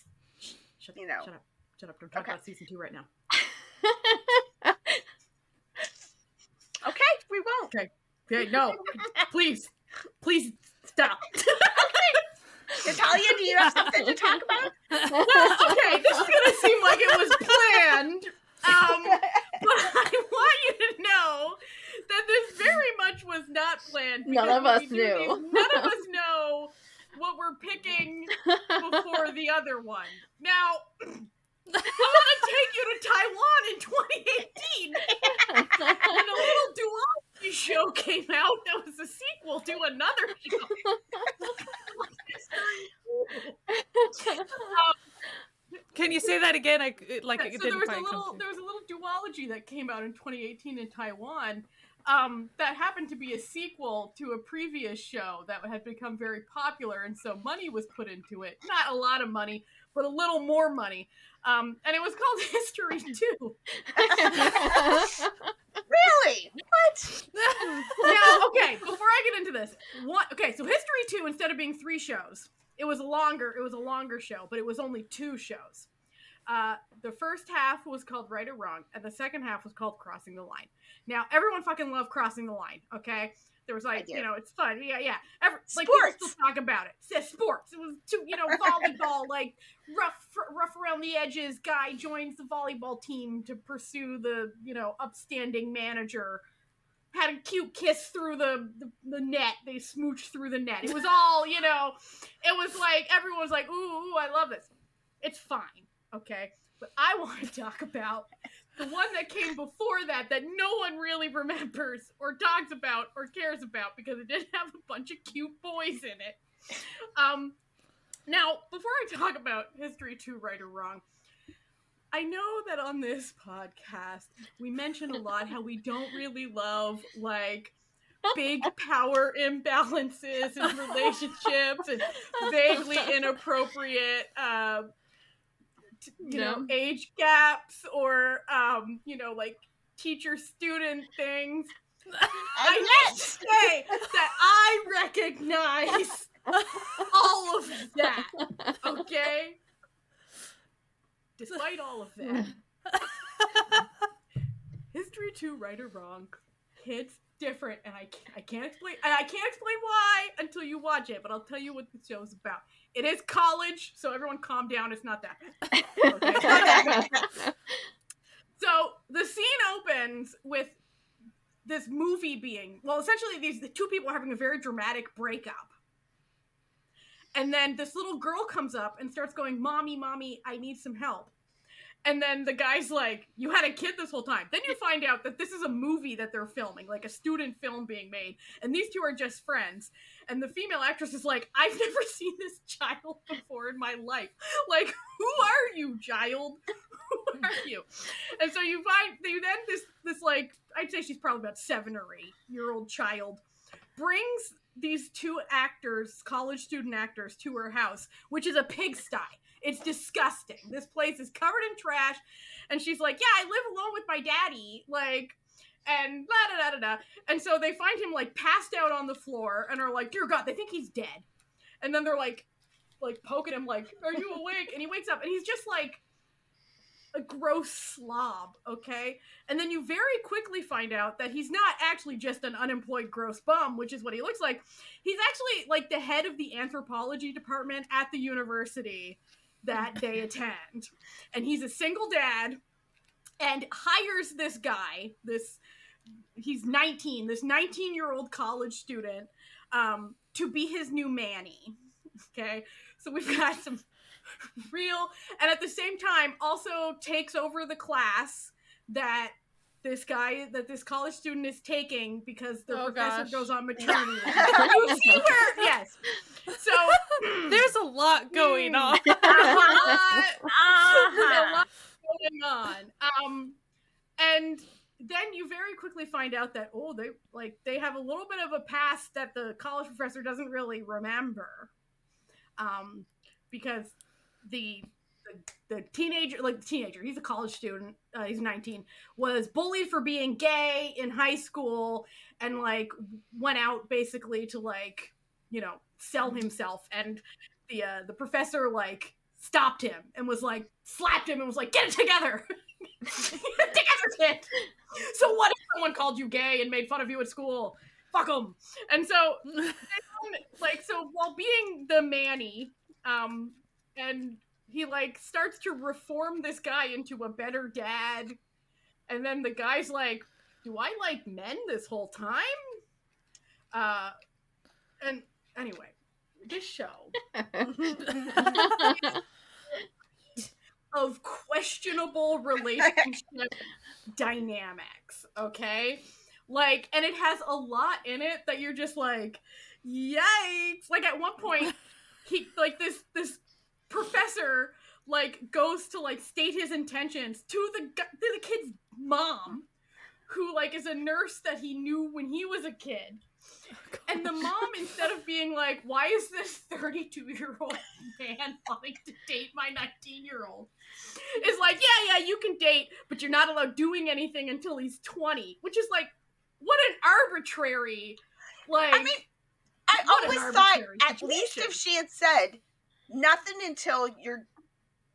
Shut, You know. shut up. Shut up. Don't talk Okay. about season two right now. [laughs] okay, we won't. Okay, no. [laughs] Please. Please stop. [laughs] Natalia, do you have something to talk about? okay, this is gonna seem like it was planned. Um, but I want you to know that this very much was not planned. None of us knew. these, none of us [laughs] know what we're picking before the other one. Now, I want to take you to Taiwan in 2018 when [laughs] a little duology show came out that was a sequel to another show. [laughs] Um, Can you say that again? I like Yeah, it so didn't there was a little through. there was a little duology that came out in 2018 in Taiwan um, that happened to be a sequel to a previous show that had become very popular, and so money was put into it. Not a lot of money, but a little more money. Um, and it was called [laughs] History Two. [laughs] Really? What? now, okay, before I get into this, one okay, so History Two, instead of being three shows, it was longer. It was a longer show, but it was only two shows. Uh, the first half was called Right or Wrong, and the second half was called Crossing the Line. Now, everyone fucking loved Crossing the Line. Okay, there was like, you know, it's fun. Yeah, yeah. Every, like Sports. people still talk about it. Says sports. It was two, you know, volleyball, [laughs] like rough, rough around the edges. Guy joins the volleyball team to pursue the, you know, upstanding manager had a cute kiss through the, the the net. They smooched through the net. It was all, you know, it was like everyone was like, "Ooh, ooh I love this." It's fine, okay. But I [laughs] want to talk about the one that came before that that no one really remembers or talks about or cares about because it didn't have a bunch of cute boys in it. Um, now, before I talk about History 2 Right or Wrong, I know that on this podcast we mention a lot how we don't really love like big [laughs] power imbalances in relationships and vaguely inappropriate uh, t- you know age gaps or um, you know like teacher student things. [laughs] I need to say that I recognize all of that. Okay? Despite all of that, History 2, right or wrong, hits different, and I I can't explain, and I can't explain why until you watch it, but I'll tell you what the show's about. It is college, so everyone calm down. It's not that. bad. Okay? It's not that bad. So the scene opens with this movie being well, essentially these the two people are having a very dramatic breakup. And then this little girl comes up and starts going, Mommy, mommy, I need some help. And then the guy's like, You had a kid this whole time. Then you find out that this is a movie that they're filming, like a student film being made. And these two are just friends. And the female actress is like, I've [laughs] never seen this child before in my life. Like, who are you, child? [laughs] Who are you? And so you find you then this this like I'd say she's probably about seven or eight year old child brings these two actors, college student actors, to her house, which is a pigsty. It's disgusting. This place is covered in trash, and she's like, "Yeah, I live alone with my daddy." Like, and da da da da da. And so they find him like passed out on the floor, and are like, "Dear God," they think he's dead. And then they're like, like poking him, like, "Are you awake?" And he wakes up, and he's just like a gross slob, okay? And then you very quickly find out that he's not actually just an unemployed gross bum, which is what he looks like. He's actually like the head of the anthropology department at the university that they [laughs] attend. And he's a single dad and hires this guy, this he's 19, this 19-year-old college student um to be his new manny. Okay? So we've got some [laughs] real and at the same time also takes over the class that this guy that this college student is taking because the Oh, professor gosh. goes on [laughs] maternity leave. you see where yes. So [laughs] There's a lot going Mm. on. uh-huh. There's a lot going on. Um, and then you very quickly find out that oh, they like they have a little bit of a past that the college professor doesn't really remember, um, because the the, the teenager, like the teenager, he's a college student, uh, he's 19, was bullied for being gay in high school, and like went out basically to like you know sell himself, and the uh, the professor like stopped him and was like slapped him and was like get it together. [laughs] Together kid. So what if someone called you gay and made fun of you at school? Fuck them and so [laughs] like so while being the manny um and he like starts to reform this guy into a better dad and then the guy's like do i like men this whole time? Uh and anyway this show [laughs] of questionable relationship dynamics, okay? Like, and it has a lot in it that you're just like, yikes. Like at one point, he like this this professor like goes to like state his intentions to the to the kid's mom, who like is a nurse that he knew when he was a kid. [laughs] And the mom, instead of being like, why is this 32 year old man [laughs] wanting to date my 19 year old? Is like, yeah, yeah, you can date, but you're not allowed doing anything until he's 20. Which is like, what an arbitrary, like, I mean, I always thought arbitrary at least if she had said nothing until you're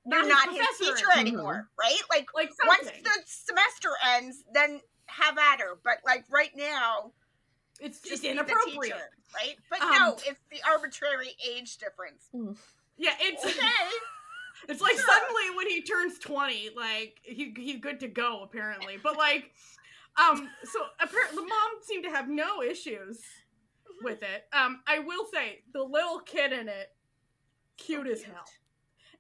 you're his not his professor teacher anymore. anymore, right? Like like once the semester ends, then have at her. But like right now, it's just just be the inappropriate. teacher, right? But Um, no, it's the arbitrary age difference. Yeah, it's Okay, [laughs] It's like Sure. suddenly when he turns 20, like he he's good to go apparently. But like um so apparently the mom seemed to have no issues with it. Um I will say the little kid in it cute as hell.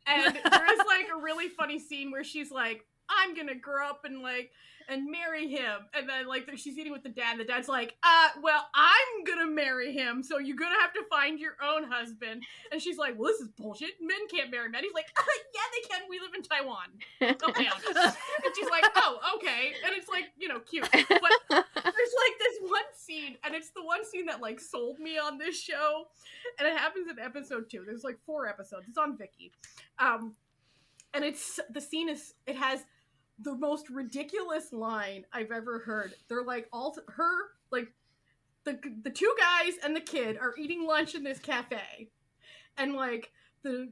and there is like a really funny scene where she's like, "I'm gonna grow up and like and marry him," and then like she's eating with the dad. And the dad's like, "Uh, well, I'm gonna marry him, so you're gonna have to find your own husband." And she's like, "Well, this is bullshit. Men can't marry men." He's like, uh, [laughs] "Yeah, they can. We live in Taiwan." Oh, yeah. [laughs] And she's like, "Oh, okay," and it's like you know cute, but there's like this one scene, and it's the one scene that like sold me on this show, and it happens in episode two. There's like four episodes. It's on Viki. um, and it's the scene is it has the most ridiculous line I've ever heard. They're like all her like the the two guys and the kid are eating lunch in this cafe, and like the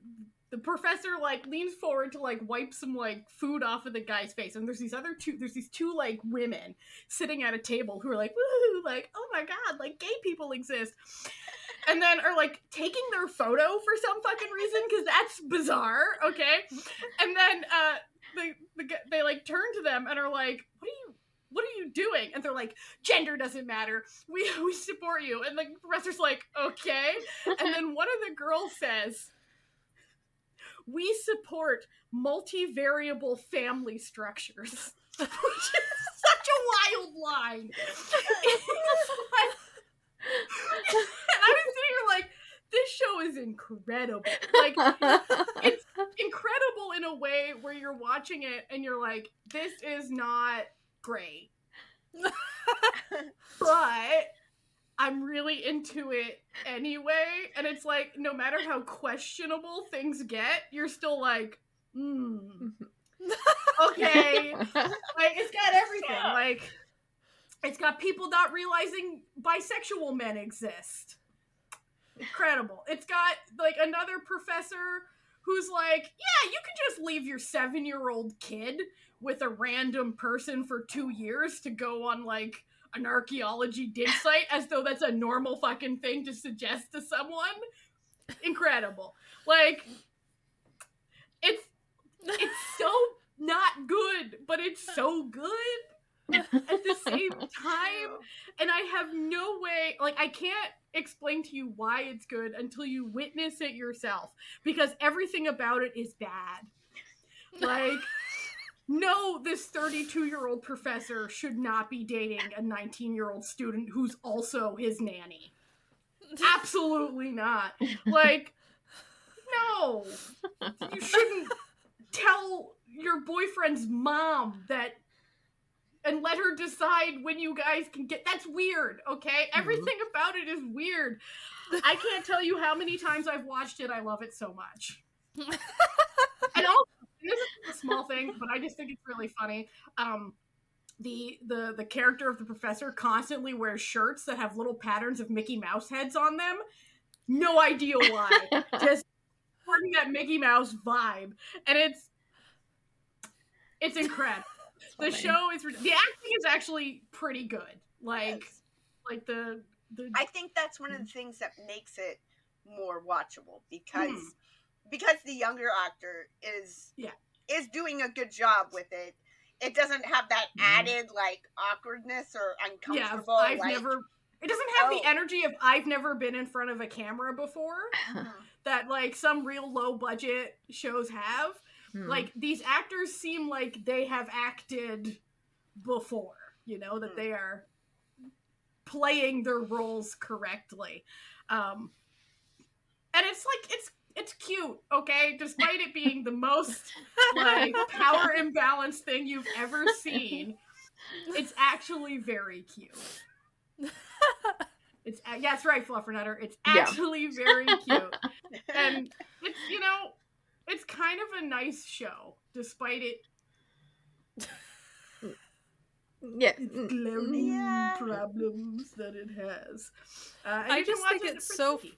the professor like leans forward to like wipe some like food off of the guy's face. And there's these other two there's these two like women sitting at a table who are like woo like oh my god like gay people exist. And then are like taking their photo for some fucking reason because that's bizarre okay? And then uh they, the, they like turn to them and are like what are you what are you doing? And they're like gender doesn't matter. We [laughs] we support you. And the professor's like okay. And then one of the girls says we support multivariable family structures. [laughs] Which is such a wild line. [laughs] And i was sitting here like this show is incredible like [laughs] it's incredible in a way where you're watching it and you're like this is not great [laughs] but I'm really into it anyway. And it's like, no matter how questionable things get, you're still like, hmm, [laughs] okay. like, it's got everything. Like, it's got people not realizing bisexual men exist. Incredible. It's got, like, another professor who's like, yeah, you can just leave your seven year old kid with a random person for two years to go on, like, an archaeology dig [laughs] site as though that's a normal fucking thing to suggest to someone. Incredible. Like it's it's so [laughs] not good, but it's so good [laughs] at the same time. And I have no way like I can't explain to you why it's good until you witness it yourself because everything about it is bad. Like [laughs] no, this 32 year old professor should not be dating a 19 year old student who's also his nanny. Absolutely not. Like, no. You shouldn't [laughs] tell your boyfriend's mom that and let her decide when you guys can get that's weird okay everything about it is weird i can't tell you how many times i've watched it i love it so much [laughs] and also this is a small thing, but I just think it's really funny. Um, the the the character of the professor constantly wears shirts that have little patterns of Mickey Mouse heads on them. No idea why. [laughs] just that Mickey Mouse vibe, and it's it's incredible. The show is the acting is actually pretty good. Like Yes. like the the I think that's one of the things that makes it more watchable because Hmm. because the younger actor is Yeah. is doing a good job with it. It doesn't have that Mhm. added like awkwardness or uncomfortable. yeah. I've like, never. It doesn't have the Oh. energy of I've never been in front of a camera before. [laughs] That like some real low budget shows have. Hmm. Like these actors seem like they have acted before, you know, that Hmm. they are playing their roles correctly. Um and it's like it's it's cute, okay? Despite it being the most like [laughs] power imbalance thing you've ever seen, it's actually very cute. It's yeah, that's right, Fluffernutter. It's Yeah. actually very cute, and it's you know, it's kind of a nice show, despite it yeah. its mm, glaring Yeah. problems that it has. Uh, I just watch think it it's for so Viki.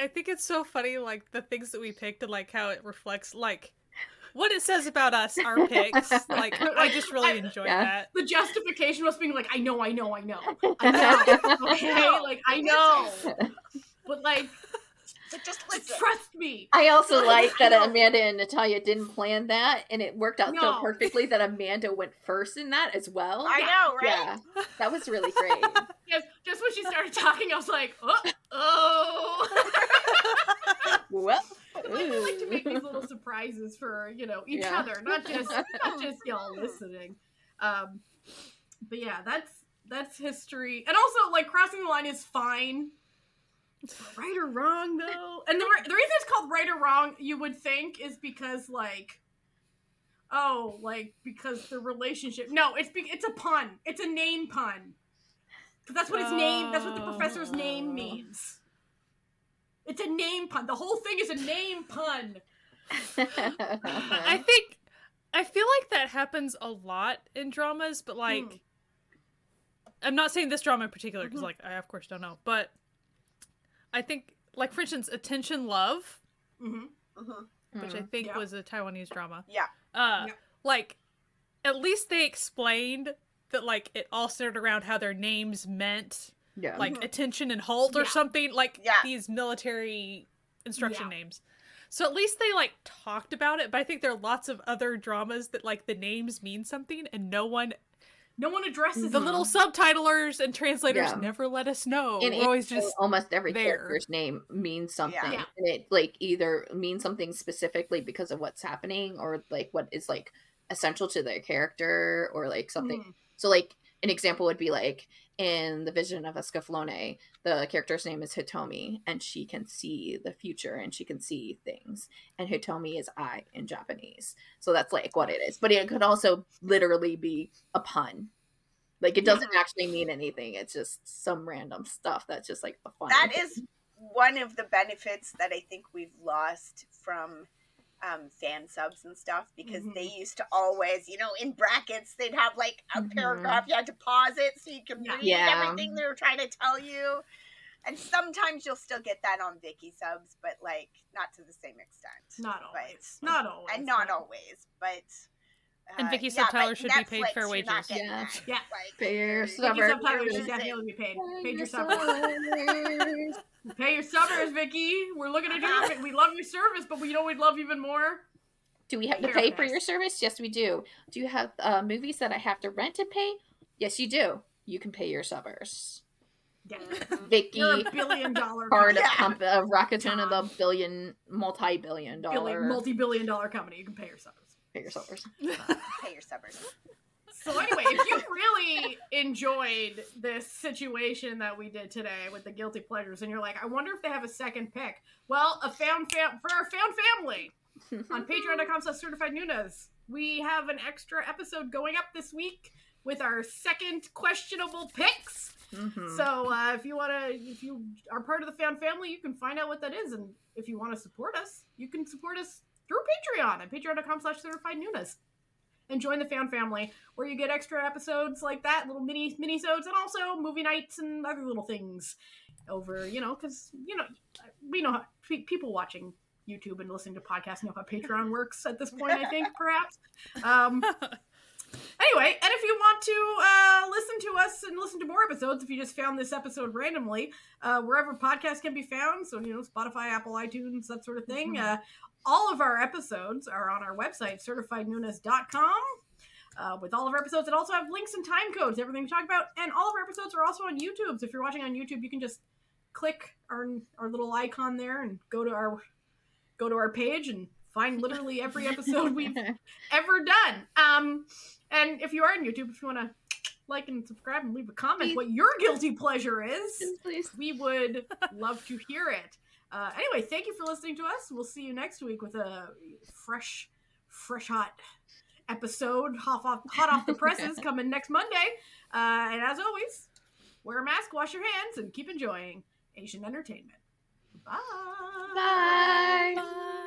I think it's so funny, like the things that we picked and like how it reflects, like what it says about us, our picks. [laughs] Like I just really I- enjoy Yeah. that. the justification was being like, I know, I know, I know, [laughs] I know, okay, like I [laughs] know, but like, But just just listen. trust me. I also I like that know. Amanda and Natalia didn't plan that, and it worked out so perfectly that Amanda went first in that as well. I know, right? Yeah, that was really [laughs] great. Yes, just when she started talking, I was like, oh, oh. [laughs] well, I like to make these little surprises for you know each Yeah. other, not just not just y'all [laughs] listening. Um, but yeah, that's that's history, and also like crossing the line is fine. Right or wrong though, and the the reason it's called right or wrong, you would think, is because like, oh, like because the relationship. No, it's be- it's a pun. It's a name pun because that's what his name. That's what the professor's name Oh. means. It's a name pun. The whole thing is a name pun. I [laughs] think I feel like that happens a lot in dramas, but like Mm. I'm not saying this drama in particular because Mhm. like I of course don't know, but I think like for instance, Attention Love, hmm Mhm. which I Mm. think Yeah. was a Taiwanese drama. Yeah. Uh Yeah. like at least they explained that like it all centered around how their names meant yeah. like Mhm. attention and halt or Yeah. something like Yeah. these military instruction Yeah. names so at least they like talked about it but i think there are lots of other dramas that like the names mean something and no one No one addresses the it. little subtitlers and translators Yeah. never let us know And we're always just almost every there. character's name means something Yeah. and it like either means something specifically because of what's happening or like what is like essential to their character or like something Mhm. so like an example would be like in the vision of Escaflowne, the character's name is Hitomi, and she can see the future and she can see things. And Hitomi is I in Japanese. So that's like what it is. But it could also literally be a pun. Like it doesn't actually mean anything. It's just some random stuff that's just like a fun. That is one of the benefits that eye think we've lost from um, fan subs and stuff because Mhm. they used to always, you know, in brackets, they'd have like a Mhm. paragraph you had to pause it so you could read Yeah. everything they were trying to tell you. And sometimes you'll still get that on Viki subs, but like not to the same extent. Not But- always. Not always. and not but- always, but. And uh, Viki yeah, but subtitlers should be paid fair wages. Yeah. that. Yeah. Like, Fair you're- Viki Summer. should definitely be paid. Paid your Your subbers. summers. Pay your subbers, Viki. We're looking at you. We love your service, but we know we'd love even more. Do we have to pay for your service? Yes, we do. Do you have uh, movies that I have to rent and pay? Yes, you do. You can pay your subbers. Yeah. Viki, You're a billion dollar part of Yeah. comp- of Rakuten of the billion, multi-billion dollar multi-billion dollar company. You can pay your subbers. Pay your subbers. [laughs] pay your subbers. So anyway, if you really enjoyed this situation that we did today with the guilty pleasures, and you're like, I wonder if they have a second pick. Well, a found fam for our found family on [laughs] patreon.com slash certified Noonas. We have an extra episode going up this week with our second questionable picks. Mhm. So uh, if you want to, if you are part of the fan family, you can find out what that is, and if you want to support us, you can support us through Patreon at patreon.com slash certified Noonas. And join the fan family, where you get extra episodes like that, little mini mini sodes, and also movie nights and other little things over, you know, because you know we know how pe- people watching YouTube and listening to podcasts know how Patreon [laughs] works at this point. I think [laughs] perhaps. Um, Anyway, and if you want to uh, listen to us and listen to more episodes, if you just found this episode randomly, uh, wherever podcasts can be found, so you know Spotify, Apple, iTunes, that sort of thing. Mhm. Uh, all of our episodes are on our website, certifiednoonas.com. Uh, with all of our episodes, that also have links and time codes, everything we talk about, and all of our episodes are also on YouTube. So if you're watching on YouTube, you can just click our our little icon there and go to our go to our page and find literally every episode we've [laughs] ever done. Um, and if you are on YouTube, if you want to like and subscribe and leave a comment Please. what your guilty pleasure is, Please. we would love to hear it. Uh, anyway, thank you for listening to us. We'll see you next week with a fresh, fresh hot episode, hot off, hot off the [laughs] presses, coming next Monday. Uh, and as always, wear a mask, wash your hands, and keep enjoying Asian entertainment. Bye. Bye. Bye.